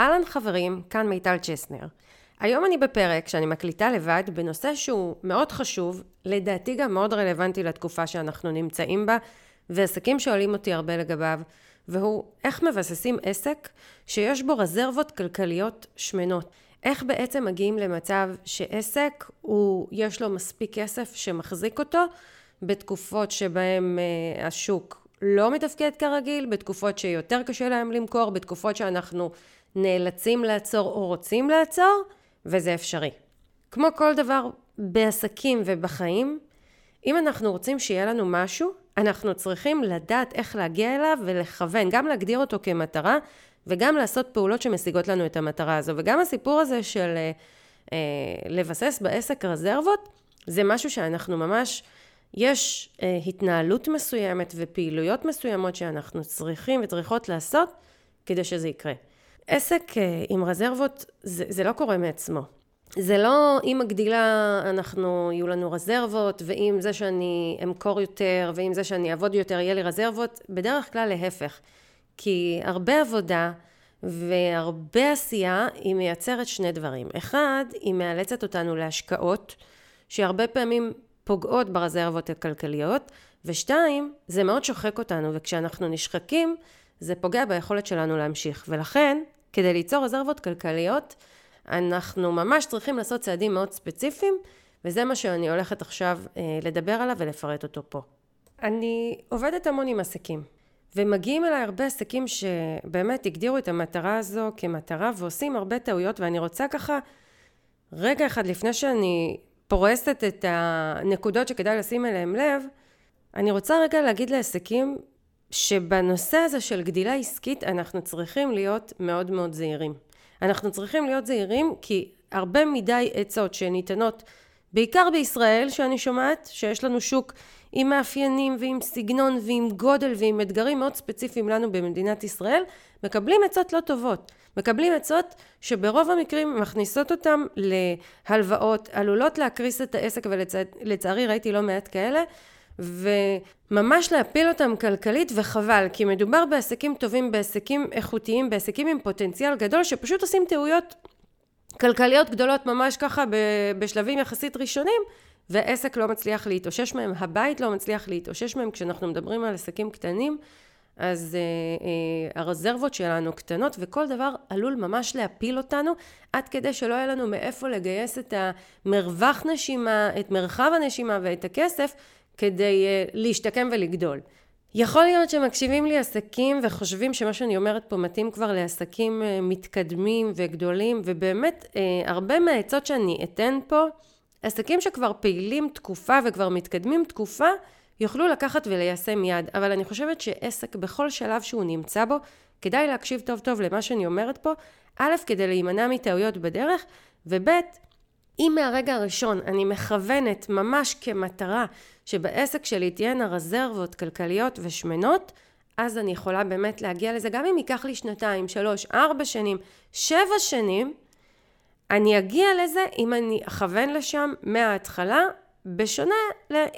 אהלן חברים, כאן מיטל צ'סנר. היום אני בפרק שאני מקליטה לבד בנושא שהוא מאוד חשוב, לדעתי גם מאוד רלוונטי לתקופה שאנחנו נמצאים בה, ועסקים שואלים אותי הרבה לגביו, והוא איך מבססים עסק שיש בו רזרבות כלכליות שמנות. איך בעצם מגיעים למצב שעסק הוא, יש לו מספיק כסף שמחזיק אותו בתקופות שבהם uh, השוק לא מתפקד כרגיל, בתקופות שיותר קשה להם למכור, בתקופות שאנחנו נאלצים לעצור או רוצים לעצור, וזה אפשרי. כמו כל דבר בעסקים ובחיים, אם אנחנו רוצים שיהיה לנו משהו, אנחנו צריכים לדעת איך להגיע אליו ולכוון, גם להגדיר אותו כמטרה וגם לעשות פעולות שמשיגות לנו את המטרה הזו. וגם הסיפור הזה של אה, אה, לבסס בעסק רזרבות, זה משהו שאנחנו ממש, יש אה, התנהלות מסוימת ופעילויות מסוימות שאנחנו צריכים וצריכות לעשות כדי שזה יקרה. עסק אה, עם רזרבות, זה, זה לא קורה מעצמו. זה לא עם הגדילה אנחנו, יהיו לנו רזרבות, ועם זה שאני אמכור יותר, ועם זה שאני אעבוד יותר, יהיה לי רזרבות, בדרך כלל להפך. כי הרבה עבודה והרבה עשייה, היא מייצרת שני דברים. אחד, היא מאלצת אותנו להשקעות, שהרבה פעמים פוגעות ברזרבות הכלכליות, ושתיים, זה מאוד שוחק אותנו, וכשאנחנו נשחקים, זה פוגע ביכולת שלנו להמשיך. ולכן, כדי ליצור רזרבות כלכליות, אנחנו ממש צריכים לעשות צעדים מאוד ספציפיים, וזה מה שאני הולכת עכשיו אה, לדבר עליו ולפרט אותו פה. אני עובדת המון עם עסקים, ומגיעים אליי הרבה עסקים שבאמת הגדירו את המטרה הזו כמטרה ועושים הרבה טעויות, ואני רוצה ככה, רגע אחד לפני שאני פורסת את הנקודות שכדאי לשים אליהם לב, אני רוצה רגע להגיד לעסקים שבנושא הזה של גדילה עסקית אנחנו צריכים להיות מאוד מאוד זהירים. אנחנו צריכים להיות זהירים כי הרבה מדי עצות שניתנות בעיקר בישראל שאני שומעת שיש לנו שוק עם מאפיינים ועם סגנון ועם גודל ועם אתגרים מאוד ספציפיים לנו במדינת ישראל מקבלים עצות לא טובות מקבלים עצות שברוב המקרים מכניסות אותם להלוואות עלולות להקריס את העסק ולצערי ראיתי לא מעט כאלה וממש להפיל אותם כלכלית וחבל כי מדובר בעסקים טובים בעסקים איכותיים בעסקים עם פוטנציאל גדול שפשוט עושים טעויות כלכליות גדולות ממש ככה בשלבים יחסית ראשונים ועסק לא מצליח להתאושש מהם, הבית לא מצליח להתאושש מהם. כשאנחנו מדברים על עסקים קטנים אז אה, אה, הרזרבות שלנו קטנות וכל דבר עלול ממש להפיל אותנו עד כדי שלא יהיה לנו מאיפה לגייס את המרווח נשימה, את מרחב הנשימה ואת הכסף כדי uh, להשתקם ולגדול. יכול להיות שמקשיבים לי עסקים וחושבים שמה שאני אומרת פה מתאים כבר לעסקים uh, מתקדמים וגדולים ובאמת uh, הרבה מהעצות שאני אתן פה עסקים שכבר פעילים תקופה וכבר מתקדמים תקופה יוכלו לקחת וליישם יד אבל אני חושבת שעסק בכל שלב שהוא נמצא בו כדאי להקשיב טוב טוב למה שאני אומרת פה א' כדי להימנע מטעויות בדרך וב' אם מהרגע הראשון אני מכוונת ממש כמטרה שבעסק שלי תהיינה רזרבות כלכליות ושמנות, אז אני יכולה באמת להגיע לזה, גם אם ייקח לי שנתיים, שלוש, ארבע שנים, שבע שנים, אני אגיע לזה אם אני אכוון לשם מההתחלה, בשונה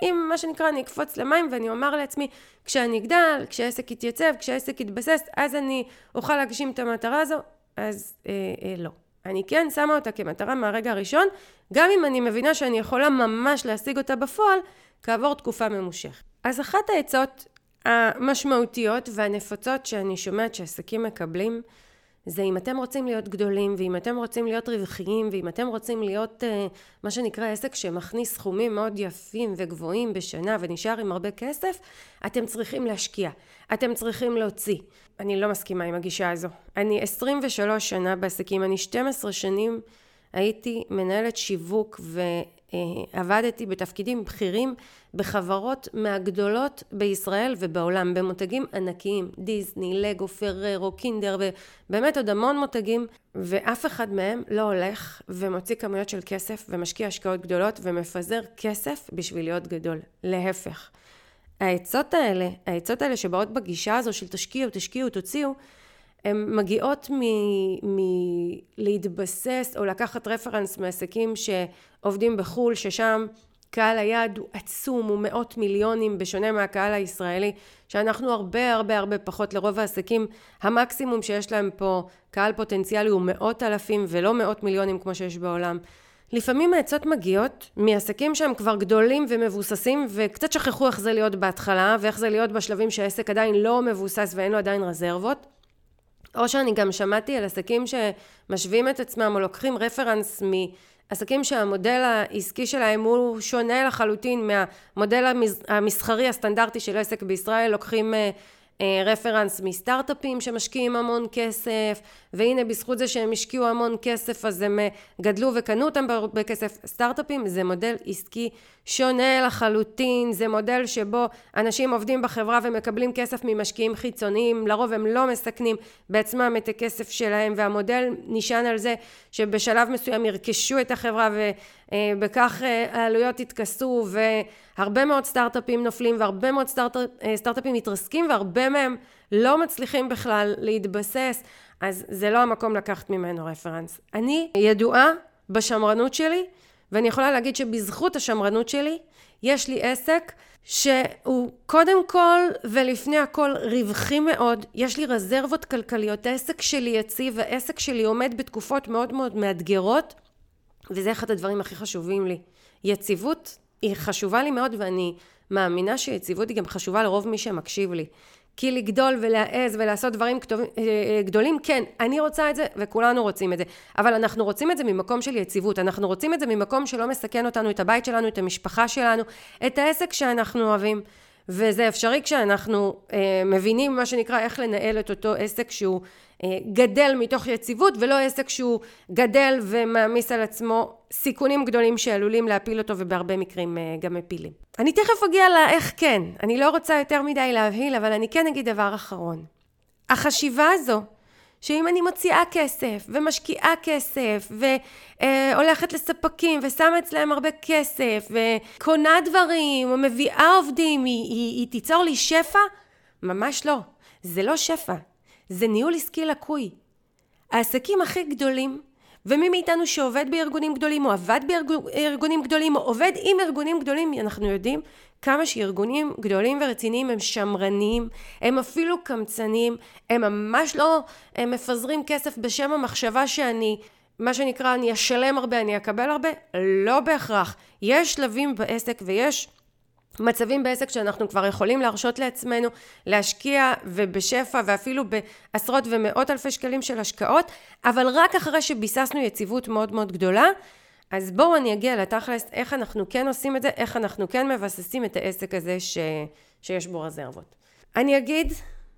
אם מה שנקרא אני אקפוץ למים ואני אומר לעצמי כשאני אגדל, כשהעסק יתייצב, כשהעסק יתבסס, אז אני אוכל להגשים את המטרה הזו, אז אה, אה, לא. אני כן שמה אותה כמטרה מהרגע הראשון, גם אם אני מבינה שאני יכולה ממש להשיג אותה בפועל כעבור תקופה ממושכת. אז אחת העצות המשמעותיות והנפוצות שאני שומעת שעסקים מקבלים זה אם אתם רוצים להיות גדולים ואם אתם רוצים להיות רווחיים ואם אתם רוצים להיות uh, מה שנקרא עסק שמכניס סכומים מאוד יפים וגבוהים בשנה ונשאר עם הרבה כסף, אתם צריכים להשקיע, אתם צריכים להוציא. אני לא מסכימה עם הגישה הזו. אני 23 שנה בעסקים, אני 12 שנים הייתי מנהלת שיווק ועבדתי בתפקידים בכירים בחברות מהגדולות בישראל ובעולם, במותגים ענקיים, דיסני, לגו, פררו, קינדר ובאמת עוד המון מותגים ואף אחד מהם לא הולך ומוציא כמויות של כסף ומשקיע השקעות גדולות ומפזר כסף בשביל להיות גדול. להפך. העצות האלה, העצות האלה שבאות בגישה הזו של תשקיעו, תשקיעו, תוציאו, הן מגיעות מלהתבסס או לקחת רפרנס מעסקים שעובדים בחו"ל, ששם קהל היעד הוא עצום, הוא מאות מיליונים, בשונה מהקהל הישראלי, שאנחנו הרבה הרבה הרבה פחות לרוב העסקים. המקסימום שיש להם פה קהל פוטנציאלי הוא מאות אלפים ולא מאות מיליונים כמו שיש בעולם. לפעמים העצות מגיעות מעסקים שהם כבר גדולים ומבוססים וקצת שכחו איך זה להיות בהתחלה ואיך זה להיות בשלבים שהעסק עדיין לא מבוסס ואין לו עדיין רזרבות. או שאני גם שמעתי על עסקים שמשווים את עצמם או לוקחים רפרנס מעסקים שהמודל העסקי שלהם הוא שונה לחלוטין מהמודל המסחרי הסטנדרטי של עסק בישראל, לוקחים אה, רפרנס מסטארט-אפים שמשקיעים המון כסף, והנה בזכות זה שהם השקיעו המון כסף אז הם אה, גדלו וקנו אותם בכסף. סטארט-אפים זה מודל עסקי שונה לחלוטין, זה מודל שבו אנשים עובדים בחברה ומקבלים כסף ממשקיעים חיצוניים, לרוב הם לא מסכנים בעצמם את הכסף שלהם, והמודל נשען על זה שבשלב מסוים ירכשו את החברה ובכך אה, העלויות יתכסו והרבה מאוד סטארט-אפים נופלים והרבה מאוד סטארט-אפים מתרסקים והרבה מהם לא מצליחים בכלל להתבסס, אז זה לא המקום לקחת ממנו רפרנס. אני ידועה בשמרנות שלי, ואני יכולה להגיד שבזכות השמרנות שלי, יש לי עסק שהוא קודם כל ולפני הכל רווחי מאוד, יש לי רזרבות כלכליות, העסק שלי יציב, העסק שלי עומד בתקופות מאוד מאוד מאתגרות, וזה אחד הדברים הכי חשובים לי. יציבות היא חשובה לי מאוד ואני מאמינה שיציבות היא גם חשובה לרוב מי שמקשיב לי. כי לגדול ולהעז ולעשות דברים אה, אה, גדולים, כן, אני רוצה את זה וכולנו רוצים את זה. אבל אנחנו רוצים את זה ממקום של יציבות, אנחנו רוצים את זה ממקום שלא מסכן אותנו, את הבית שלנו, את המשפחה שלנו, את העסק שאנחנו אוהבים. וזה אפשרי כשאנחנו אה, מבינים מה שנקרא איך לנהל את אותו עסק שהוא אה, גדל מתוך יציבות ולא עסק שהוא גדל ומעמיס על עצמו סיכונים גדולים שעלולים להפיל אותו ובהרבה מקרים אה, גם מפילים. אני תכף אגיע לאיך כן, אני לא רוצה יותר מדי להבהיל אבל אני כן אגיד דבר אחרון. החשיבה הזו שאם אני מוציאה כסף ומשקיעה כסף והולכת לספקים ושמה אצלם הרבה כסף וקונה דברים או מביאה עובדים היא, היא, היא תיצור לי שפע? ממש לא. זה לא שפע. זה ניהול עסקי לקוי. העסקים הכי גדולים ומי מאיתנו שעובד בארגונים גדולים או עבד בארגונים גדולים או עובד עם ארגונים גדולים אנחנו יודעים כמה שארגונים גדולים ורציניים הם שמרניים, הם אפילו קמצנים, הם ממש לא הם מפזרים כסף בשם המחשבה שאני, מה שנקרא, אני אשלם הרבה, אני אקבל הרבה, לא בהכרח. יש שלבים בעסק ויש מצבים בעסק שאנחנו כבר יכולים להרשות לעצמנו להשקיע ובשפע ואפילו בעשרות ומאות אלפי שקלים של השקעות, אבל רק אחרי שביססנו יציבות מאוד מאוד גדולה. אז בואו אני אגיע לתכלס, איך אנחנו כן עושים את זה, איך אנחנו כן מבססים את העסק הזה ש... שיש בו רזרבות. אני אגיד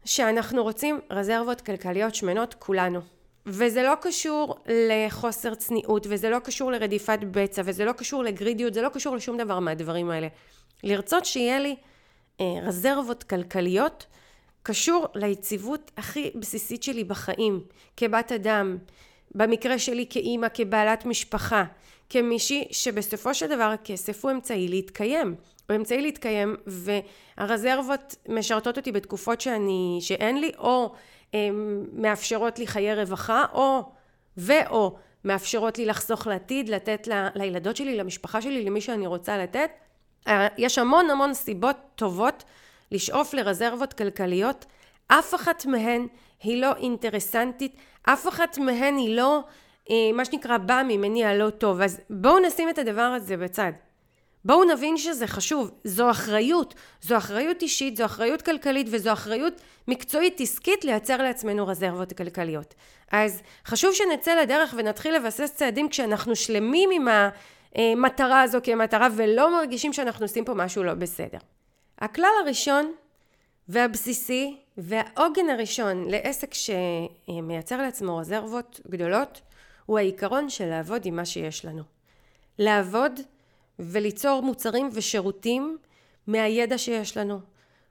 שאנחנו רוצים רזרבות כלכליות שמנות כולנו. וזה לא קשור לחוסר צניעות, וזה לא קשור לרדיפת בצע, וזה לא קשור לגרידיות, זה לא קשור לשום דבר מהדברים האלה. לרצות שיהיה לי אה, רזרבות כלכליות, קשור ליציבות הכי בסיסית שלי בחיים, כבת אדם, במקרה שלי כאימא, כבעלת משפחה, כמישהי שבסופו של דבר הכסף הוא אמצעי להתקיים. הוא אמצעי להתקיים והרזרבות משרתות אותי בתקופות שאני, שאין לי, או מאפשרות לי חיי רווחה, או ואו מאפשרות לי לחסוך לעתיד, לתת ל, לילדות שלי, למשפחה שלי, למי שאני רוצה לתת. אה, יש המון המון סיבות טובות לשאוף לרזרבות כלכליות. אף אחת מהן היא לא אינטרסנטית, אף אחת מהן היא לא אה, מה שנקרא באה ממניע לא טוב. אז בואו נשים את הדבר הזה בצד. בואו נבין שזה חשוב, זו אחריות, זו אחריות אישית, זו אחריות כלכלית וזו אחריות מקצועית עסקית לייצר לעצמנו רזרבות כלכליות. אז חשוב שנצא לדרך ונתחיל לבסס צעדים כשאנחנו שלמים עם המטרה הזו כמטרה ולא מרגישים שאנחנו עושים פה משהו לא בסדר. הכלל הראשון והבסיסי והעוגן הראשון לעסק שמייצר לעצמו רזרבות גדולות הוא העיקרון של לעבוד עם מה שיש לנו. לעבוד וליצור מוצרים ושירותים מהידע שיש לנו,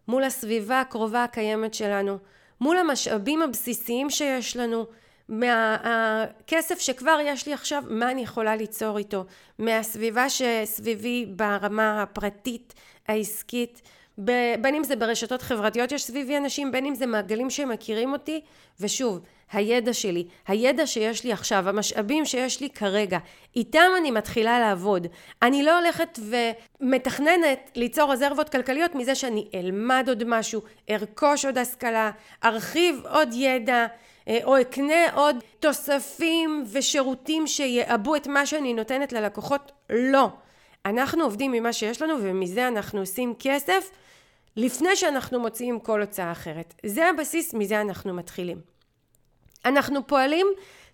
מול הסביבה הקרובה הקיימת שלנו, מול המשאבים הבסיסיים שיש לנו, מהכסף שכבר יש לי עכשיו, מה אני יכולה ליצור איתו, מהסביבה שסביבי ברמה הפרטית, העסקית, בין אם זה ברשתות חברתיות יש סביבי אנשים, בין אם זה מעגלים שמכירים אותי, ושוב, הידע שלי, הידע שיש לי עכשיו, המשאבים שיש לי כרגע, איתם אני מתחילה לעבוד. אני לא הולכת ומתכננת ליצור רזרבות כלכליות מזה שאני אלמד עוד משהו, ארכוש עוד השכלה, ארחיב עוד ידע, אה, או אקנה עוד תוספים ושירותים שיעבו את מה שאני נותנת ללקוחות. לא. אנחנו עובדים ממה שיש לנו ומזה אנחנו עושים כסף לפני שאנחנו מוציאים כל הוצאה אחרת. זה הבסיס, מזה אנחנו מתחילים. אנחנו פועלים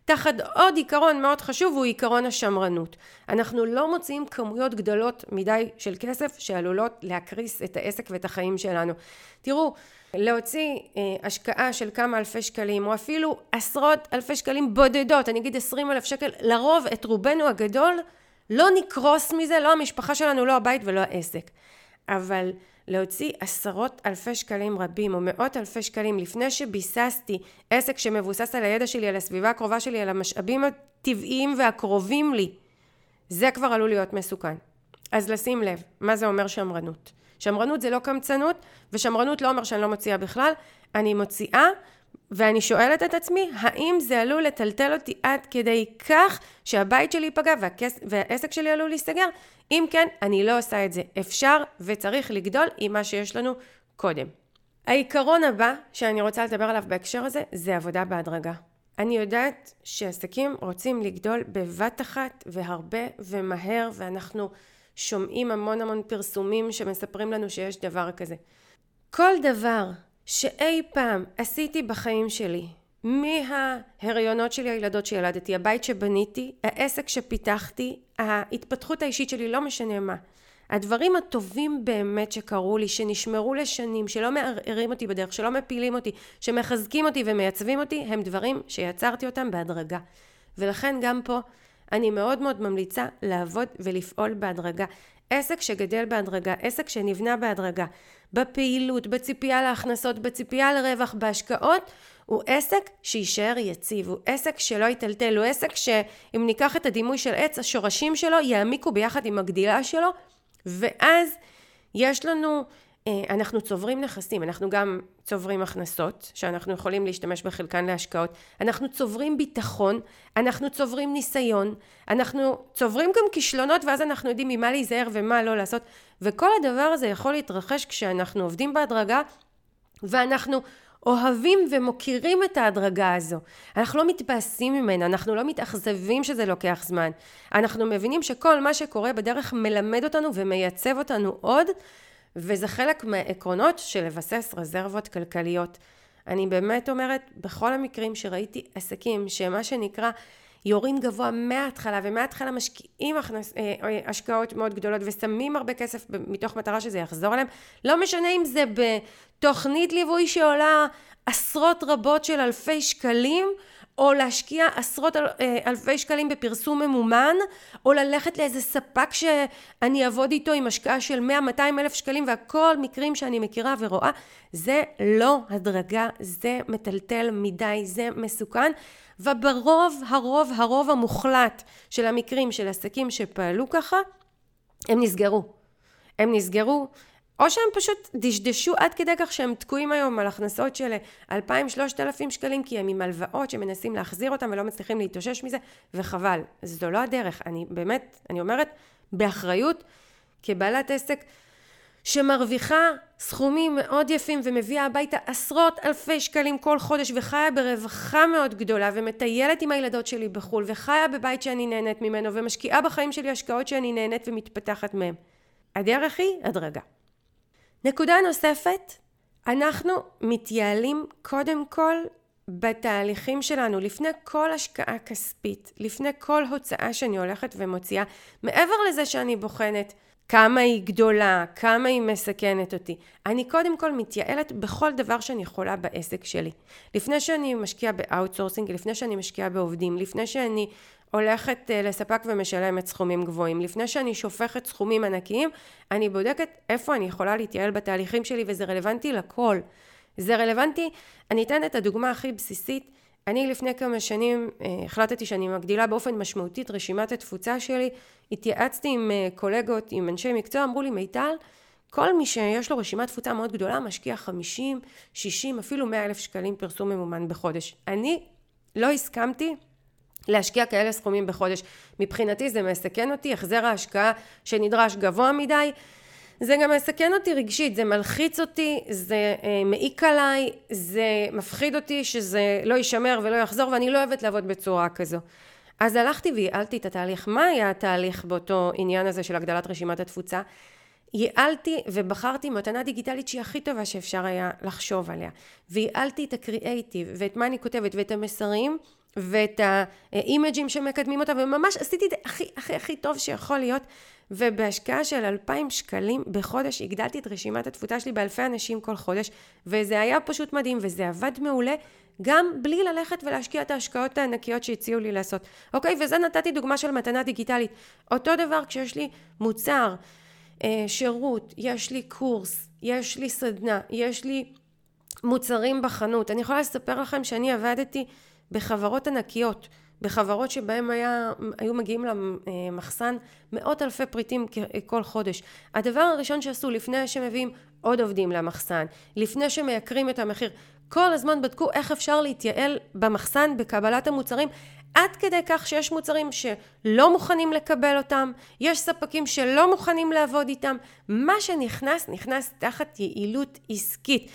תחת עוד עיקרון מאוד חשוב, הוא עיקרון השמרנות. אנחנו לא מוציאים כמויות גדולות מדי של כסף שעלולות להקריס את העסק ואת החיים שלנו. תראו, להוציא אה, השקעה של כמה אלפי שקלים, או אפילו עשרות אלפי שקלים בודדות, אני אגיד עשרים אלף שקל, לרוב את רובנו הגדול לא נקרוס מזה, לא המשפחה שלנו, לא הבית ולא העסק. אבל להוציא עשרות אלפי שקלים רבים או מאות אלפי שקלים לפני שביססתי עסק שמבוסס על הידע שלי, על הסביבה הקרובה שלי, על המשאבים הטבעיים והקרובים לי, זה כבר עלול להיות מסוכן. אז לשים לב, מה זה אומר שמרנות? שמרנות זה לא קמצנות, ושמרנות לא אומר שאני לא מוציאה בכלל, אני מוציאה ואני שואלת את עצמי, האם זה עלול לטלטל אותי עד כדי כך שהבית שלי ייפגע והכס... והעסק שלי עלול להיסגר? אם כן, אני לא עושה את זה. אפשר וצריך לגדול עם מה שיש לנו קודם. העיקרון הבא שאני רוצה לדבר עליו בהקשר הזה, זה עבודה בהדרגה. אני יודעת שעסקים רוצים לגדול בבת אחת והרבה ומהר, ואנחנו שומעים המון המון פרסומים שמספרים לנו שיש דבר כזה. כל דבר שאי פעם עשיתי בחיים שלי, מההריונות שלי, הילדות שילדתי, הבית שבניתי, העסק שפיתחתי, ההתפתחות האישית שלי, לא משנה מה. הדברים הטובים באמת שקרו לי, שנשמרו לשנים, שלא מערערים אותי בדרך, שלא מפילים אותי, שמחזקים אותי ומייצבים אותי, הם דברים שיצרתי אותם בהדרגה. ולכן גם פה אני מאוד מאוד ממליצה לעבוד ולפעול בהדרגה. עסק שגדל בהדרגה, עסק שנבנה בהדרגה, בפעילות, בציפייה להכנסות, בציפייה לרווח, בהשקעות, הוא עסק שיישאר יציב, הוא עסק שלא יטלטל, הוא עסק שאם ניקח את הדימוי של עץ, השורשים שלו יעמיקו ביחד עם הגדילה שלו, ואז יש לנו אנחנו צוברים נכסים, אנחנו גם צוברים הכנסות, שאנחנו יכולים להשתמש בחלקן להשקעות, אנחנו צוברים ביטחון, אנחנו צוברים ניסיון, אנחנו צוברים גם כישלונות ואז אנחנו יודעים ממה להיזהר ומה לא לעשות, וכל הדבר הזה יכול להתרחש כשאנחנו עובדים בהדרגה ואנחנו אוהבים ומוקירים את ההדרגה הזו. אנחנו לא מתבאסים ממנה, אנחנו לא מתאכזבים שזה לוקח זמן. אנחנו מבינים שכל מה שקורה בדרך מלמד אותנו ומייצב אותנו עוד, וזה חלק מהעקרונות של לבסס רזרבות כלכליות. אני באמת אומרת, בכל המקרים שראיתי עסקים שמה שנקרא יורים גבוה מההתחלה ומההתחלה משקיעים הכנס, אה, אה, השקעות מאוד גדולות ושמים הרבה כסף מתוך מטרה שזה יחזור אליהם לא משנה אם זה בתוכנית ליווי שעולה עשרות רבות של אלפי שקלים או להשקיע עשרות אל, אה, אלפי שקלים בפרסום ממומן, או ללכת לאיזה ספק שאני אעבוד איתו עם השקעה של 100-200 אלף שקלים והכל מקרים שאני מכירה ורואה, זה לא הדרגה, זה מטלטל מדי, זה מסוכן, וברוב, הרוב, הרוב המוחלט של המקרים של עסקים שפעלו ככה, הם נסגרו. הם נסגרו או שהם פשוט דשדשו עד כדי כך שהם תקועים היום על הכנסות של 2,000-3,000 שקלים כי הם עם הלוואות שמנסים להחזיר אותם ולא מצליחים להתאושש מזה וחבל. זו לא הדרך. אני באמת, אני אומרת באחריות כבעלת עסק שמרוויחה סכומים מאוד יפים ומביאה הביתה עשרות אלפי שקלים כל חודש וחיה ברווחה מאוד גדולה ומטיילת עם הילדות שלי בחו"ל וחיה בבית שאני נהנית ממנו ומשקיעה בחיים שלי השקעות שאני נהנית ומתפתחת מהם. הדרך היא הדרגה. נקודה נוספת, אנחנו מתייעלים קודם כל בתהליכים שלנו, לפני כל השקעה כספית, לפני כל הוצאה שאני הולכת ומוציאה, מעבר לזה שאני בוחנת כמה היא גדולה, כמה היא מסכנת אותי. אני קודם כל מתייעלת בכל דבר שאני יכולה בעסק שלי. לפני שאני משקיעה ב outsourcing, לפני שאני משקיעה בעובדים, לפני שאני הולכת אה, לספק ומשלמת סכומים גבוהים. לפני שאני שופכת סכומים ענקיים, אני בודקת איפה אני יכולה להתייעל בתהליכים שלי וזה רלוונטי לכל. זה רלוונטי, אני אתן את הדוגמה הכי בסיסית. אני לפני כמה שנים אה, החלטתי שאני מגדילה באופן משמעותי את רשימת התפוצה שלי, התייעצתי עם אה, קולגות, עם אנשי מקצוע, אמרו לי מיטל, כל מי שיש לו רשימת תפוצה מאוד גדולה משקיע 50, 60, אפילו 100 אלף שקלים פרסום ממומן בחודש. אני לא הסכמתי להשקיע כאלה סכומים בחודש. מבחינתי זה מסכן אותי, החזר ההשקעה שנדרש גבוה מדי. זה גם מסכן אותי רגשית, זה מלחיץ אותי, זה אה, מעיק עליי, זה מפחיד אותי שזה לא יישמר ולא יחזור, ואני לא אוהבת לעבוד בצורה כזו. אז הלכתי וייעלתי את התהליך. מה היה התהליך באותו עניין הזה של הגדלת רשימת התפוצה? ייעלתי ובחרתי מתנה דיגיטלית שהיא הכי טובה שאפשר היה לחשוב עליה. וייעלתי את הקריאייטיב ואת מה אני כותבת ואת המסרים ואת האימג'ים שמקדמים אותה וממש עשיתי את זה הכי הכי הכי טוב שיכול להיות ובהשקעה של אלפיים שקלים בחודש הגדלתי את רשימת התפוצה שלי באלפי אנשים כל חודש וזה היה פשוט מדהים וזה עבד מעולה גם בלי ללכת ולהשקיע את ההשקעות הענקיות שהציעו לי לעשות. אוקיי? וזה נתתי דוגמה של מתנה דיגיטלית. אותו דבר כשיש לי מוצר, אה, שירות, יש לי קורס, יש לי סדנה, יש לי מוצרים בחנות. אני יכולה לספר לכם שאני עבדתי בחברות ענקיות, בחברות היה, היו מגיעים למחסן מאות אלפי פריטים כל חודש. הדבר הראשון שעשו לפני שמביאים עוד עובדים למחסן, לפני שמייקרים את המחיר, כל הזמן בדקו איך אפשר להתייעל במחסן בקבלת המוצרים עד כדי כך שיש מוצרים שלא מוכנים לקבל אותם, יש ספקים שלא מוכנים לעבוד איתם, מה שנכנס נכנס תחת יעילות עסקית.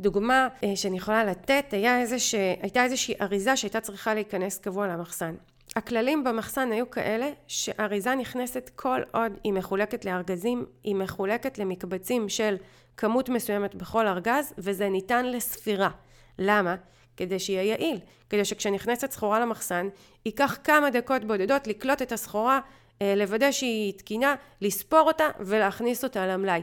דוגמה אה, שאני יכולה לתת, היה איזה ש... הייתה איזושהי אריזה שהייתה צריכה להיכנס קבוע למחסן. הכללים במחסן היו כאלה שאריזה נכנסת כל עוד היא מחולקת לארגזים, היא מחולקת למקבצים של כמות מסוימת בכל ארגז וזה ניתן לספירה. למה? כדי שיהיה יעיל, כדי שכשנכנסת סחורה למחסן, ייקח כמה דקות בודדות לקלוט את הסחורה, אה, לוודא שהיא תקינה, לספור אותה ולהכניס אותה למלאי.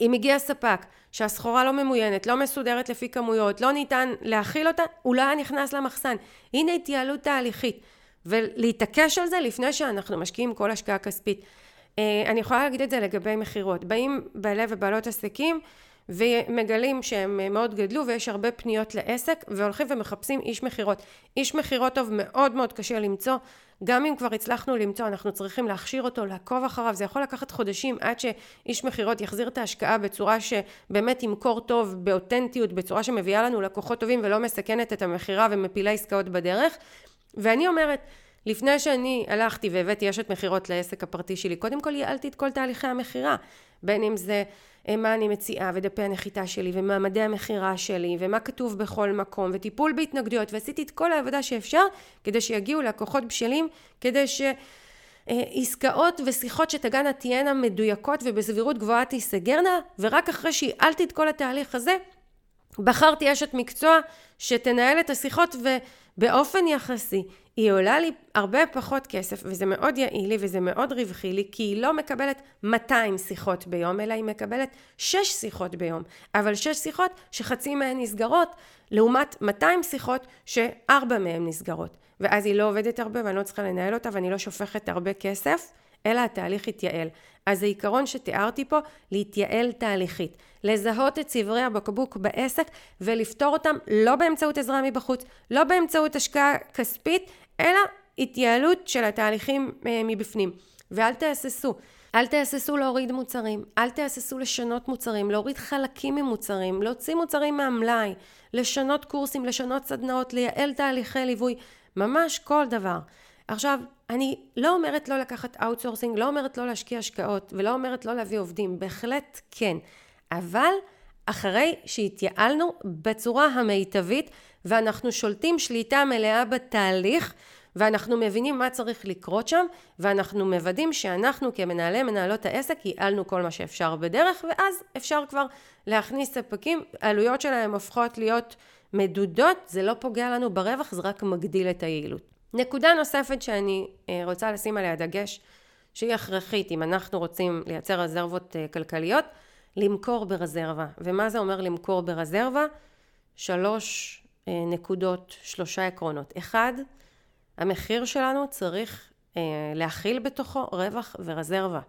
אם הגיע ספק שהסחורה לא ממוינת, לא מסודרת לפי כמויות, לא ניתן להכיל אותה, הוא לא היה נכנס למחסן. הנה התייעלות תהליכית. ולהתעקש על זה לפני שאנחנו משקיעים כל השקעה כספית. אה, אני יכולה להגיד את זה לגבי מכירות. באים בעלי ובעלות עסקים ומגלים שהם מאוד גדלו ויש הרבה פניות לעסק והולכים ומחפשים איש מכירות. איש מכירות טוב מאוד מאוד קשה למצוא, גם אם כבר הצלחנו למצוא אנחנו צריכים להכשיר אותו, לעקוב אחריו, זה יכול לקחת חודשים עד שאיש מכירות יחזיר את ההשקעה בצורה שבאמת ימכור טוב, באותנטיות, בצורה שמביאה לנו לקוחות טובים ולא מסכנת את המכירה ומפילה עסקאות בדרך. ואני אומרת, לפני שאני הלכתי והבאתי אשת מכירות לעסק הפרטי שלי, קודם כל ייעלתי את כל תהליכי המכירה, בין אם זה אה, מה אני מציעה ודפי הנחיתה שלי ומעמדי המכירה שלי ומה כתוב בכל מקום וטיפול בהתנגדויות ועשיתי את כל העבודה שאפשר כדי שיגיעו לקוחות בשלים כדי ש... אה, ושיחות שתגענה תהיינה מדויקות ובסבירות גבוהה תיסגרנה ורק אחרי שהעלתי את כל התהליך הזה בחרתי אשת מקצוע שתנהל את השיחות ובאופן יחסי היא עולה לי הרבה פחות כסף וזה מאוד יעיל לי וזה מאוד רווחי לי כי היא לא מקבלת 200 שיחות ביום אלא היא מקבלת 6 שיחות ביום אבל 6 שיחות שחצי מהן נסגרות לעומת 200 שיחות שארבע מהן נסגרות ואז היא לא עובדת הרבה ואני לא צריכה לנהל אותה ואני לא שופכת הרבה כסף אלא התהליך יתייעל. אז העיקרון שתיארתי פה, להתייעל תהליכית. לזהות את צווארי הבקבוק בעסק ולפתור אותם לא באמצעות עזרה מבחוץ, לא באמצעות השקעה כספית, אלא התייעלות של התהליכים אה, מבפנים. ואל תהססו. אל תהססו להוריד מוצרים, אל תהססו לשנות מוצרים, להוריד חלקים ממוצרים, להוציא מוצרים מהמלאי, לשנות קורסים, לשנות סדנאות, לייעל תהליכי ליווי, ממש כל דבר. עכשיו, אני לא אומרת לא לקחת outsourcing, לא אומרת לא להשקיע השקעות, ולא אומרת לא להביא עובדים, בהחלט כן. אבל אחרי שהתייעלנו בצורה המיטבית, ואנחנו שולטים שליטה מלאה בתהליך, ואנחנו מבינים מה צריך לקרות שם, ואנחנו מוודאים שאנחנו כמנהלי מנהלות העסק ייעלנו כל מה שאפשר בדרך, ואז אפשר כבר להכניס ספקים, העלויות שלהם הופכות להיות מדודות, זה לא פוגע לנו ברווח, זה רק מגדיל את היעילות. נקודה נוספת שאני אה, רוצה לשים עליה דגש, שהיא הכרחית אם אנחנו רוצים לייצר רזרבות אה, כלכליות, למכור ברזרבה. ומה זה אומר למכור ברזרבה? שלוש אה, נקודות, שלושה עקרונות. אחד, המחיר שלנו צריך להכיל בתוכו רווח ורזרבה.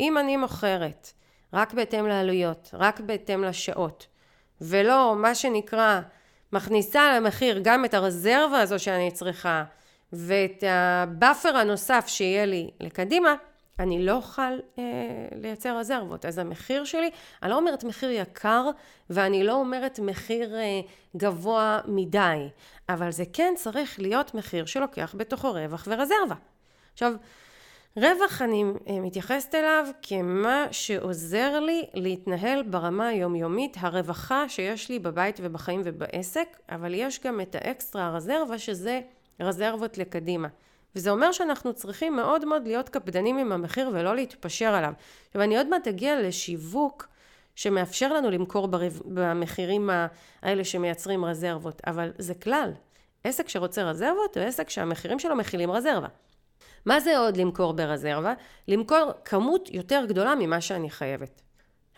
אם אני מוכרת רק בהתאם לעלויות, רק בהתאם לשעות, ולא מה שנקרא מכניסה למחיר גם את הרזרבה הזו שאני צריכה ואת ה buffer הנוסף שיהיה לי לקדימה, אני לא אוכל אה, לייצר רזרבות. אז המחיר שלי, אני לא אומרת מחיר יקר, ואני לא אומרת מחיר אה, גבוה מדי, אבל זה כן צריך להיות מחיר שלוקח בתוכו רווח ורזרבה. עכשיו, רווח אני אה, מתייחסת אליו כמה שעוזר לי להתנהל ברמה היומיומית, הרווחה שיש לי בבית ובחיים ובעסק, אבל יש גם את האקסטרה הרזרבה שזה רזרבות לקדימה. וזה אומר שאנחנו צריכים מאוד מאוד להיות קפדנים עם המחיר ולא להתפשר עליו. עכשיו אני עוד מעט אגיע לשיווק שמאפשר לנו למכור. במחירים האלה שמייצרים רזרבות, אבל זה כלל. עסק שרוצה רזרבות הוא עסק שהמחירים שלו מכילים רזרבה. מה זה עוד למכור ברזרבה? למכור כמות יותר גדולה ממה שאני חייבת.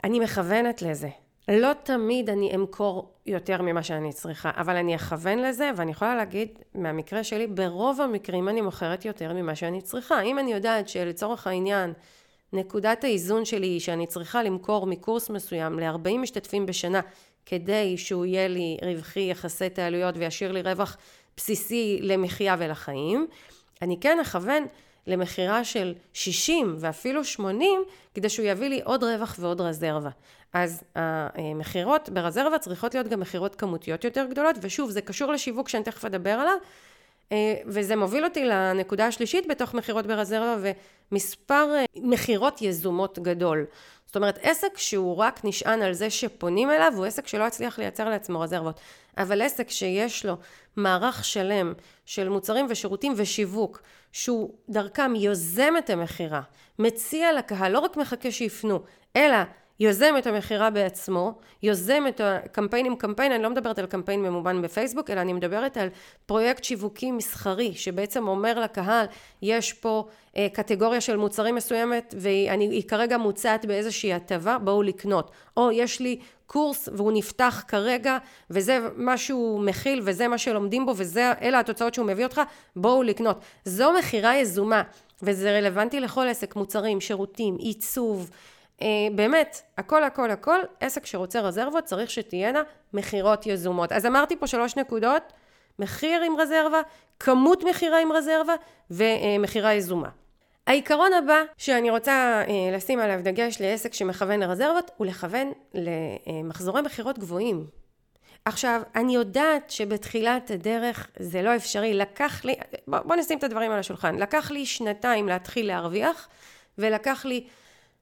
אני מכוונת לזה. לא תמיד אני אמכור יותר ממה שאני צריכה, אבל אני אכוון לזה, ואני יכולה להגיד, מהמקרה שלי, ברוב המקרים אני מוכרת יותר ממה שאני צריכה. אם אני יודעת שלצורך העניין, נקודת האיזון שלי היא שאני צריכה למכור מקורס מסוים ל-40 משתתפים בשנה, כדי שהוא יהיה לי רווחי יחסי את העלויות וישאיר לי רווח בסיסי למחיה ולחיים, אני כן אכוון למכירה של 60 ואפילו 80, כדי שהוא יביא לי עוד רווח ועוד רזרבה. אז המכירות ברזרבה צריכות להיות גם מכירות כמותיות יותר גדולות, ושוב, זה קשור לשיווק שאני תכף אדבר עליו, אה, וזה מוביל אותי לנקודה השלישית בתוך מכירות ברזרבה, ומספר אה, מכירות יזומות גדול. זאת אומרת, עסק שהוא רק נשען על זה שפונים אליו, הוא עסק שלא הצליח לייצר לעצמו רזרבות. אבל עסק שיש לו מערך שלם של מוצרים ושירותים ושיווק, שהוא דרכם יוזם את המכירה, מציע לקהל, לא רק מחכה שיפנו, אלא יוזם את המכירה בעצמו, יוזם את הקמפיינים, קמפיין, אני לא מדברת על קמפיין ממומן בפייסבוק, אלא אני מדברת על פרויקט שיווקי מסחרי, שבעצם אומר לקהל, יש פה אה, קטגוריה של מוצרים מסוימת, והיא כרגע מוצעת באיזושהי הטבה, בואו לקנות. או יש לי קורס והוא נפתח כרגע, וזה מה שהוא מכיל, וזה מה שלומדים בו, ואלה התוצאות שהוא מביא אותך, בואו לקנות. זו מכירה יזומה, וזה רלוונטי לכל עסק, מוצרים, שירותים, עיצוב, באמת, הכל הכל הכל, עסק שרוצה רזרבות צריך שתהיינה מכירות יזומות. אז אמרתי פה שלוש נקודות, מחיר עם רזרבה, כמות מכירה עם רזרבה ומכירה יזומה. העיקרון הבא שאני רוצה אה, לשים עליו דגש לעסק שמכוון לרזרבות הוא לכוון למחזורי מכירות גבוהים. עכשיו, אני יודעת שבתחילת הדרך זה לא אפשרי, לקח לי, בוא, בוא נשים את הדברים על השולחן, לקח לי שנתיים להתחיל להרוויח ולקח לי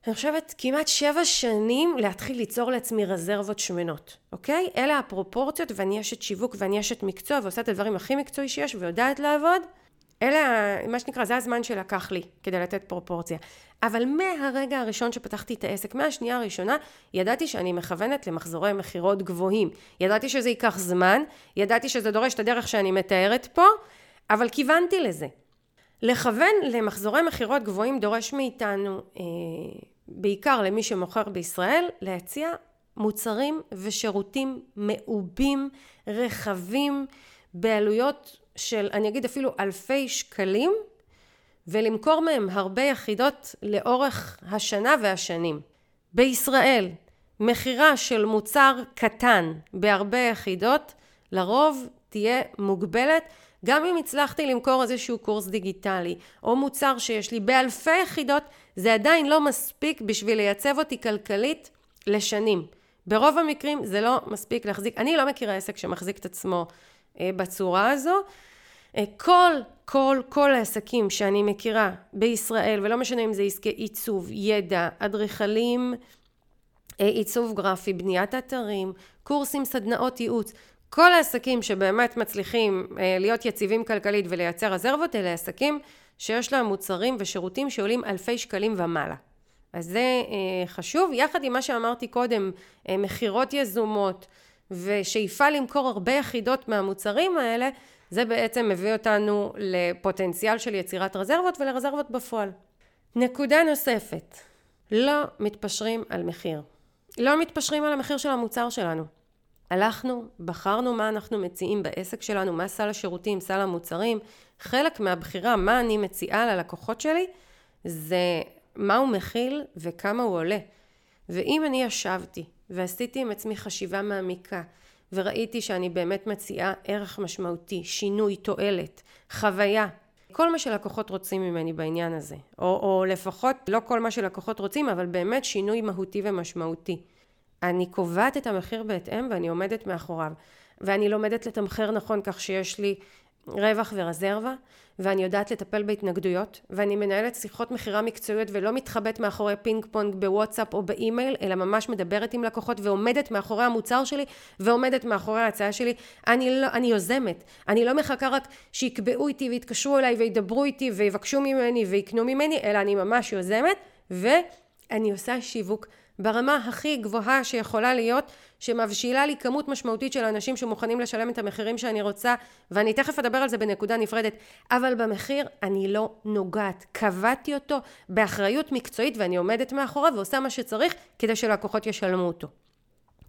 אני חושבת כמעט שבע שנים להתחיל ליצור לעצמי רזרבות שמנות, אוקיי? אלה הפרופורציות ואני אשת שיווק ואני אשת מקצוע ועושה את הדברים הכי מקצועי שיש ויודעת לעבוד. אלה, מה שנקרא, זה הזמן שלקח לי כדי לתת פרופורציה. אבל מהרגע הראשון שפתחתי את העסק, מהשנייה הראשונה, ידעתי שאני מכוונת למחזורי מכירות גבוהים. ידעתי שזה ייקח זמן, ידעתי שזה דורש את הדרך שאני מתארת פה, אבל כיוונתי לזה. לכוון למחזורי מכירות גבוהים דורש מאיתנו, אה, בעיקר למי שמוכר בישראל, להציע מוצרים ושירותים מעובים, רחבים, בעלויות של, אני אגיד אפילו אלפי שקלים, ולמכור מהם הרבה יחידות לאורך השנה והשנים. בישראל, מכירה של מוצר קטן בהרבה יחידות, לרוב תהיה מוגבלת גם אם הצלחתי למכור איזשהו קורס דיגיטלי, או מוצר שיש לי באלפי יחידות, זה עדיין לא מספיק בשביל לייצב אותי כלכלית לשנים. ברוב המקרים זה לא מספיק להחזיק, אני לא מכירה עסק שמחזיק את עצמו אה, בצורה הזו. אה, כל, כל, כל העסקים שאני מכירה בישראל, ולא משנה אם זה עסקי עיצוב, ידע, אדריכלים, אה, עיצוב גרפי, בניית אתרים, קורסים, סדנאות ייעוץ, כל העסקים שבאמת מצליחים אה, להיות יציבים כלכלית ולייצר רזרבות, אלה עסקים שיש להם מוצרים ושירותים שעולים אלפי שקלים ומעלה. אז זה אה, חשוב, יחד עם מה שאמרתי קודם, אה, מכירות יזומות ושאיפה למכור הרבה יחידות מהמוצרים האלה, זה בעצם מביא אותנו לפוטנציאל של יצירת רזרבות ולרזרבות בפועל. נקודה נוספת, לא מתפשרים על מחיר. לא מתפשרים על המחיר של המוצר שלנו. הלכנו, בחרנו מה אנחנו מציעים בעסק שלנו, מה סל השירותים, סל המוצרים. חלק מהבחירה, מה אני מציעה ללקוחות שלי, זה מה הוא מכיל וכמה הוא עולה. ואם אני ישבתי ועשיתי עם עצמי חשיבה מעמיקה, וראיתי שאני באמת מציעה ערך משמעותי, שינוי, תועלת, חוויה, כל מה שלקוחות רוצים ממני בעניין הזה, או, או לפחות לא כל מה שלקוחות רוצים, אבל באמת שינוי מהותי ומשמעותי. אני קובעת את המחיר בהתאם ואני עומדת מאחוריו. ואני לומדת לתמחר נכון כך שיש לי רווח ורזרבה, ואני יודעת לטפל בהתנגדויות, ואני מנהלת שיחות מכירה מקצועיות ולא מתחבאת מאחורי פינג פונג בוואטסאפ או באימייל, אלא ממש מדברת עם לקוחות ועומדת מאחורי המוצר שלי ועומדת מאחורי ההצעה שלי. אני, לא, אני יוזמת, אני לא מחכה רק שיקבעו איתי ויתקשרו אליי וידברו איתי ויבקשו ממני ויקנו ממני, אלא אני ממש יוזמת, ואני עושה שיווק ברמה הכי גבוהה שיכולה להיות, שמבשילה לי כמות משמעותית של אנשים שמוכנים לשלם את המחירים שאני רוצה, ואני תכף אדבר על זה בנקודה נפרדת, אבל במחיר אני לא נוגעת. קבעתי אותו באחריות מקצועית ואני עומדת מאחוריו ועושה מה שצריך כדי שלקוחות ישלמו אותו.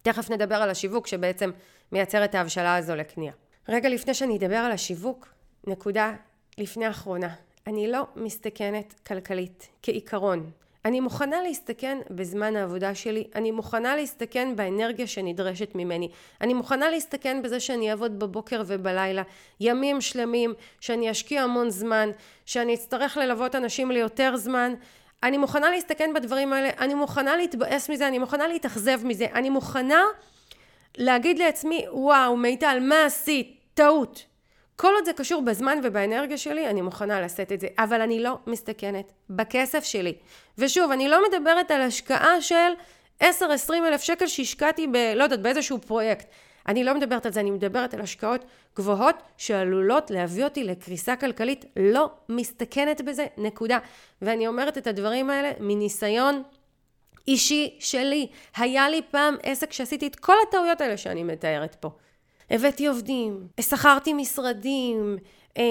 תכף נדבר על השיווק שבעצם מייצר את ההבשלה הזו לקנייה. רגע לפני שאני אדבר על השיווק, נקודה לפני אחרונה. אני לא מסתכנת כלכלית, כעיקרון. אני מוכנה להסתכן בזמן העבודה שלי, אני מוכנה להסתכן באנרגיה שנדרשת ממני, אני מוכנה להסתכן בזה שאני אעבוד בבוקר ובלילה, ימים שלמים, שאני אשקיע המון זמן, שאני אצטרך ללוות אנשים ליותר זמן, אני מוכנה להסתכן בדברים האלה, אני מוכנה להתבאס מזה, אני מוכנה להתאכזב מזה, אני מוכנה להגיד לעצמי, וואו, מיטל, מה עשית? טעות. כל עוד זה קשור בזמן ובאנרגיה שלי, אני מוכנה לשאת את זה, אבל אני לא מסתכנת בכסף שלי. ושוב, אני לא מדברת על השקעה של 10-20 אלף שקל שהשקעתי ב... לא יודעת, באיזשהו פרויקט. אני לא מדברת על זה, אני מדברת על השקעות גבוהות שעלולות להביא אותי לקריסה כלכלית. לא מסתכנת בזה, נקודה. ואני אומרת את הדברים האלה מניסיון אישי שלי. היה לי פעם עסק שעשיתי את כל הטעויות האלה שאני מתארת פה. הבאתי עובדים, שכרתי משרדים, אה,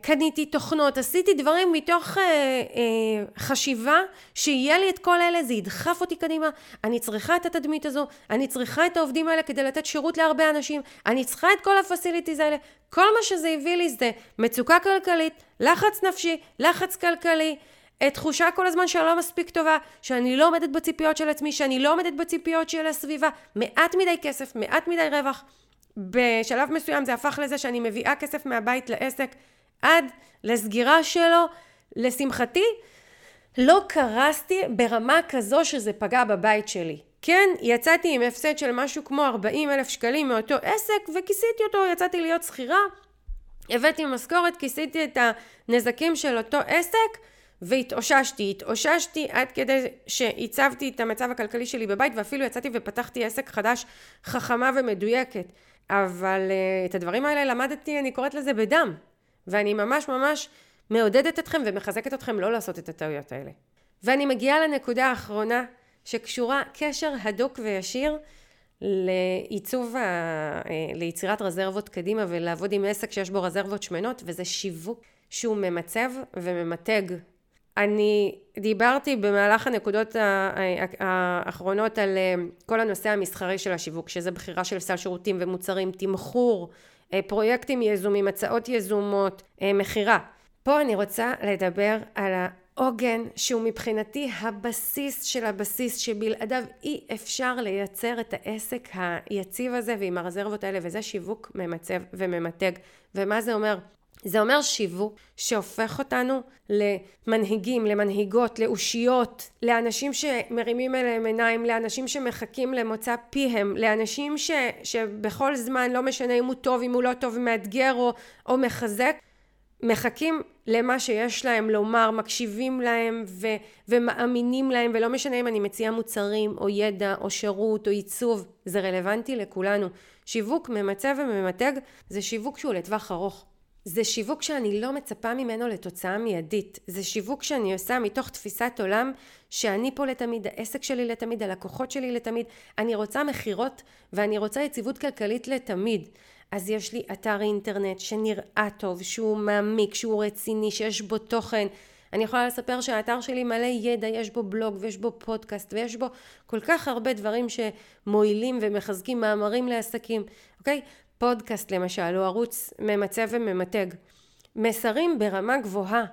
קניתי תוכנות, עשיתי דברים מתוך אה, אה, חשיבה שיהיה לי את כל אלה, זה ידחף אותי קדימה, אני צריכה את התדמית הזו, אני צריכה את העובדים האלה כדי לתת שירות להרבה אנשים, אני צריכה את כל הפסיליטיז האלה, כל מה שזה הביא לי זה מצוקה כלכלית, לחץ נפשי, לחץ כלכלי, תחושה כל הזמן שאני לא מספיק טובה, שאני לא עומדת בציפיות של עצמי, שאני לא עומדת בציפיות של הסביבה, מעט מדי כסף, מעט מדי רווח. בשלב מסוים זה הפך לזה שאני מביאה כסף מהבית לעסק עד לסגירה שלו. לשמחתי, לא קרסתי ברמה כזו שזה פגע בבית שלי. כן, יצאתי עם הפסד של משהו כמו 40 אלף שקלים מאותו עסק וכיסיתי אותו, יצאתי להיות שכירה, הבאתי משכורת, כיסיתי את הנזקים של אותו עסק והתאוששתי. התאוששתי עד כדי שהצבתי את המצב הכלכלי שלי בבית ואפילו יצאתי ופתחתי עסק חדש חכמה ומדויקת. אבל uh, את הדברים האלה למדתי, אני קוראת לזה בדם. ואני ממש ממש מעודדת אתכם ומחזקת אתכם לא לעשות את הטעויות האלה. ואני מגיעה לנקודה האחרונה שקשורה קשר הדוק וישיר לעיצוב, ה... אה, ליצירת רזרבות קדימה ולעבוד עם עסק שיש בו רזרבות שמנות וזה שיווק שהוא ממצב וממתג אני דיברתי במהלך הנקודות האחרונות על אה, כל הנושא המסחרי של השיווק, שזה בחירה של סל שירותים ומוצרים, תמחור, אה, פרויקטים יזומים, הצעות יזומות, אה, מכירה. פה אני רוצה לדבר על העוגן שהוא מבחינתי הבסיס של הבסיס שבלעדיו אי אפשר לייצר את העסק היציב הזה ועם הרזרבות האלה וזה שיווק ממצב וממתג ומה זה אומר? זה אומר שיווק שהופך אותנו למנהיגים, למנהיגות, לאושיות, לאנשים שמרימים אליהם עיניים, לאנשים שמחכים למוצא פיהם, לאנשים ש, שבכל זמן, לא משנה אם הוא טוב, אם הוא לא טוב, מאתגר או, או מחזק, מחכים למה שיש להם לומר, מקשיבים להם ו, ומאמינים להם, ולא משנה אם אני מציעה מוצרים או ידע או שירות או עיצוב, זה רלוונטי לכולנו. שיווק ממצב וממתג זה שיווק שהוא לטווח ארוך. זה שיווק שאני לא מצפה ממנו לתוצאה מיידית. זה שיווק שאני עושה מתוך תפיסת עולם שאני פה לתמיד, העסק שלי לתמיד, הלקוחות שלי לתמיד. אני רוצה מכירות ואני רוצה יציבות כלכלית לתמיד. אז יש לי אתר אינטרנט שנראה טוב, שהוא מעמיק, שהוא רציני, שיש בו תוכן. אני יכולה לספר שהאתר שלי מלא ידע, יש בו בלוג ויש בו פודקאסט ויש בו כל כך הרבה דברים שמועילים ומחזקים מאמרים לעסקים, אוקיי? פודקאסט למשל, או ערוץ ממצה וממתג. מסרים ברמה גבוהה.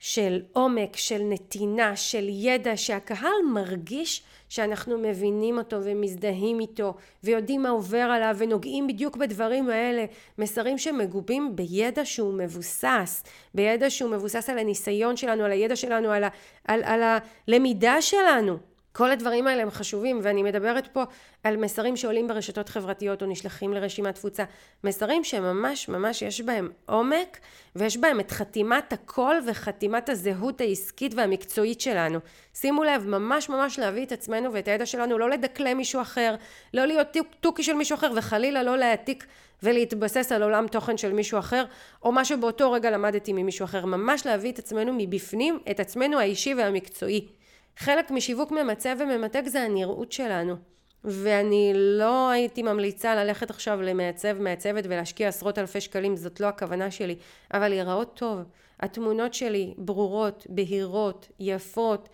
של עומק, של נתינה, של ידע, שהקהל מרגיש שאנחנו מבינים אותו ומזדהים איתו ויודעים מה עובר עליו ונוגעים בדיוק בדברים האלה, מסרים שמגובים בידע שהוא מבוסס, בידע שהוא מבוסס על הניסיון שלנו, על הידע שלנו, על, ה, על, על הלמידה שלנו. כל הדברים האלה הם חשובים ואני מדברת פה על מסרים שעולים ברשתות חברתיות או נשלחים לרשימת תפוצה. מסרים שממש ממש יש בהם עומק ויש בהם את חתימת הקול וחתימת הזהות העסקית והמקצועית שלנו. שימו לב ממש ממש להביא את עצמנו ואת הידע שלנו לא לדקלם מישהו אחר לא להיות תוכי של מישהו אחר וחלילה לא להעתיק ולהתבסס על עולם תוכן של מישהו אחר או מה שבאותו רגע למדתי ממישהו אחר. ממש להביא את עצמנו מבפנים את עצמנו האישי והמקצועי חלק משיווק ממצה וממתג זה הנראות שלנו. ואני לא הייתי ממליצה ללכת עכשיו למעצב מעצבת ולהשקיע עשרות אלפי שקלים, זאת לא הכוונה שלי, אבל להיראות טוב. התמונות שלי ברורות, בהירות, יפות.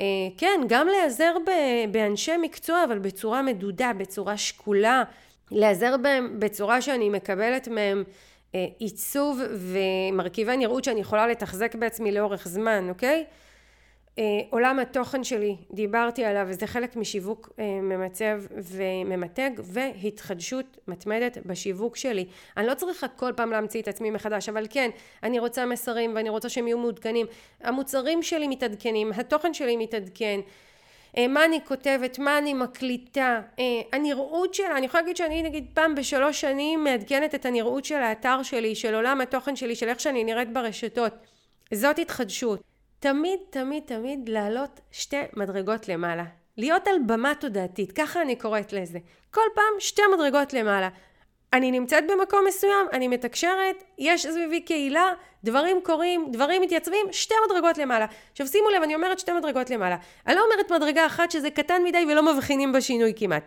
אה, כן, גם להיעזר באנשי מקצוע, אבל בצורה מדודה, בצורה שקולה. להיעזר בהם בצורה שאני מקבלת מהם אה, עיצוב ומרכיבי נראות שאני יכולה לתחזק בעצמי לאורך זמן, אוקיי? אה, עולם התוכן שלי, דיברתי עליו, וזה חלק משיווק אה, ממצב וממתג, והתחדשות מתמדת בשיווק שלי. אני לא צריכה כל פעם להמציא את עצמי מחדש, אבל כן, אני רוצה מסרים ואני רוצה שהם יהיו מעודכנים. המוצרים שלי מתעדכנים, התוכן שלי מתעדכן. אה, מה אני כותבת, מה אני מקליטה, הנראות שלה, אני יכולה להגיד שאני נגיד פעם בשלוש שנים מעדכנת את הנראות של האתר שלי, של עולם התוכן שלי, של איך שאני נראית ברשתות. זאת התחדשות. תמיד, תמיד, תמיד לעלות שתי מדרגות למעלה. להיות על במה תודעתית, ככה אני קוראת לזה. כל פעם שתי מדרגות למעלה. אני נמצאת במקום מסוים, אני מתקשרת, יש סביבי קהילה, דברים קורים, דברים מתייצבים, שתי מדרגות למעלה. עכשיו שימו לב, אני אומרת שתי מדרגות למעלה. אני לא אומרת מדרגה אחת שזה קטן מדי ולא מבחינים בשינוי כמעט.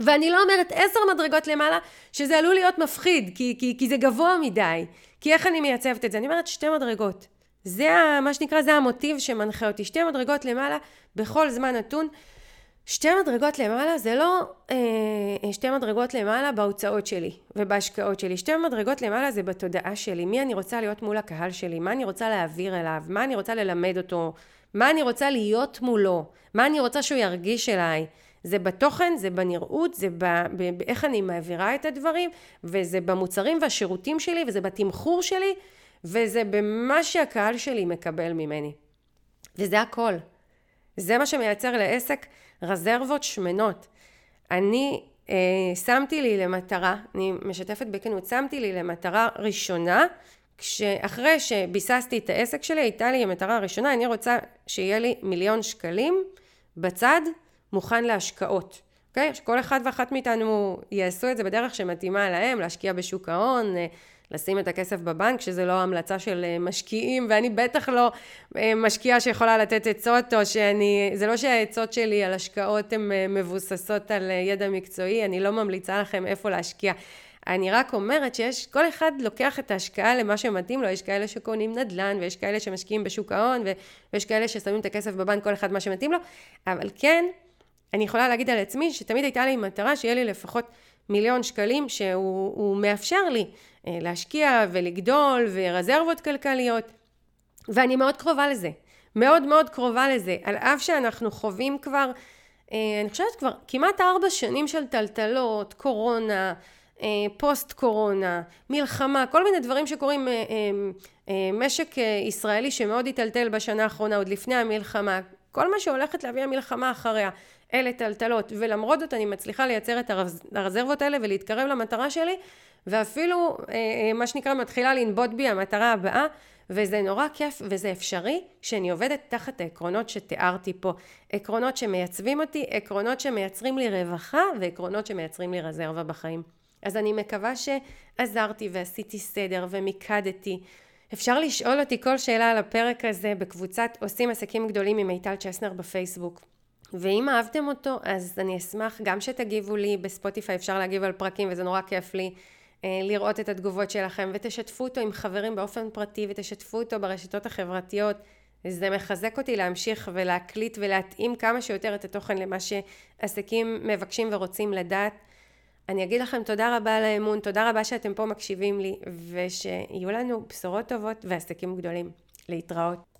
ואני לא אומרת עשר מדרגות למעלה, שזה עלול להיות מפחיד, כי, כי, כי זה גבוה מדי. כי איך אני מייצבת את זה? אני אומרת שתי מדרגות. זה מה שנקרא, זה המוטיב שמנחה אותי. שתי מדרגות למעלה בכל זמן נתון. שתי מדרגות למעלה זה לא אה, שתי מדרגות למעלה בהוצאות שלי ובהשקעות שלי. שתי מדרגות למעלה זה בתודעה שלי. מי אני רוצה להיות מול הקהל שלי? מה אני רוצה להעביר אליו? מה אני רוצה ללמד אותו? מה אני רוצה להיות מולו? מה אני רוצה שהוא ירגיש אליי? זה בתוכן, זה בנראות, זה באיך אני מעבירה את הדברים, וזה במוצרים והשירותים שלי, וזה בתמחור שלי, וזה במה שהקהל שלי מקבל ממני. וזה הכל. זה מה שמייצר לעסק רזרבות שמנות. אני אה, שמתי לי למטרה, אני משתפת בכנות, שמתי לי למטרה ראשונה, כשאחרי שביססתי את העסק שלי, הייתה לי המטרה הראשונה, אני רוצה שיהיה לי מיליון שקלים בצד מוכן להשקעות. אוקיי? Okay? שכל אחד ואחת מאיתנו יעשו את זה בדרך שמתאימה להם, להשקיע בשוק ההון, אה, לשים את הכסף בבנק, שזה לא המלצה של אה, משקיעים, ואני בטח לא אה, משקיעה שיכולה לתת עצות, או שאני, זה לא שהעצות שלי על השקעות הן אה, מבוססות על ידע מקצועי, אני לא ממליצה לכם איפה להשקיע. אני רק אומרת שיש, כל אחד לוקח את ההשקעה למה שמתאים לו, יש כאלה שקונים נדל"ן, ויש כאלה שמשקיעים בשוק ההון, ויש כאלה ששמים את הכסף בבנק, כל אחד מה שמתאים לו, אבל כן, אני יכולה להגיד על עצמי שתמיד הייתה לי מטרה שיהיה לי לפחות מיליון שקלים שהוא מאפשר לי אה, להשקיע ולגדול ורזרבות כלכליות. ואני מאוד קרובה לזה, מאוד מאוד קרובה לזה, על אף שאנחנו חווים כבר, אה, אני חושבת כבר כמעט ארבע שנים של טלטלות, קורונה, אה, פוסט קורונה, מלחמה, כל מיני דברים שקורים, משק ישראלי שמאוד היטלטל בשנה האחרונה, עוד לפני המלחמה, כל מה שהולכת להביא המלחמה אחריה, אלה טלטלות, ולמרות זאת אני מצליחה לייצר את הרזרבות האלה ולהתקרב למטרה שלי, ואפילו אה, אה, מה שנקרא מתחילה לנבוט בי המטרה הבאה, וזה נורא כיף וזה אפשרי כשאני עובדת תחת העקרונות שתיארתי פה. עקרונות שמייצבים אותי, עקרונות שמייצרים לי רווחה ועקרונות שמייצרים לי רזרבה בחיים. אז אני מקווה שעזרתי ועשיתי סדר ומיקדתי. אפשר לשאול אותי כל שאלה על הפרק הזה בקבוצת עושים עסקים גדולים עם מיטל צ'סנר בפייסבוק. ואם אהבתם אותו, אז אני אשמח גם שתגיבו לי בספוטיפיי, אפשר להגיב על פרקים וזה נורא כיף לי אה, לראות את התגובות שלכם, ותשתפו אותו עם חברים באופן פרטי, ותשתפו אותו ברשתות החברתיות. זה מחזק אותי להמשיך ולהקליט ולהתאים כמה שיותר את התוכן למה שעסקים מבקשים ורוצים לדעת. אני אגיד לכם תודה רבה על האמון, תודה רבה שאתם פה מקשיבים לי, ושיהיו לנו בשורות טובות ועסקים גדולים. להתראות.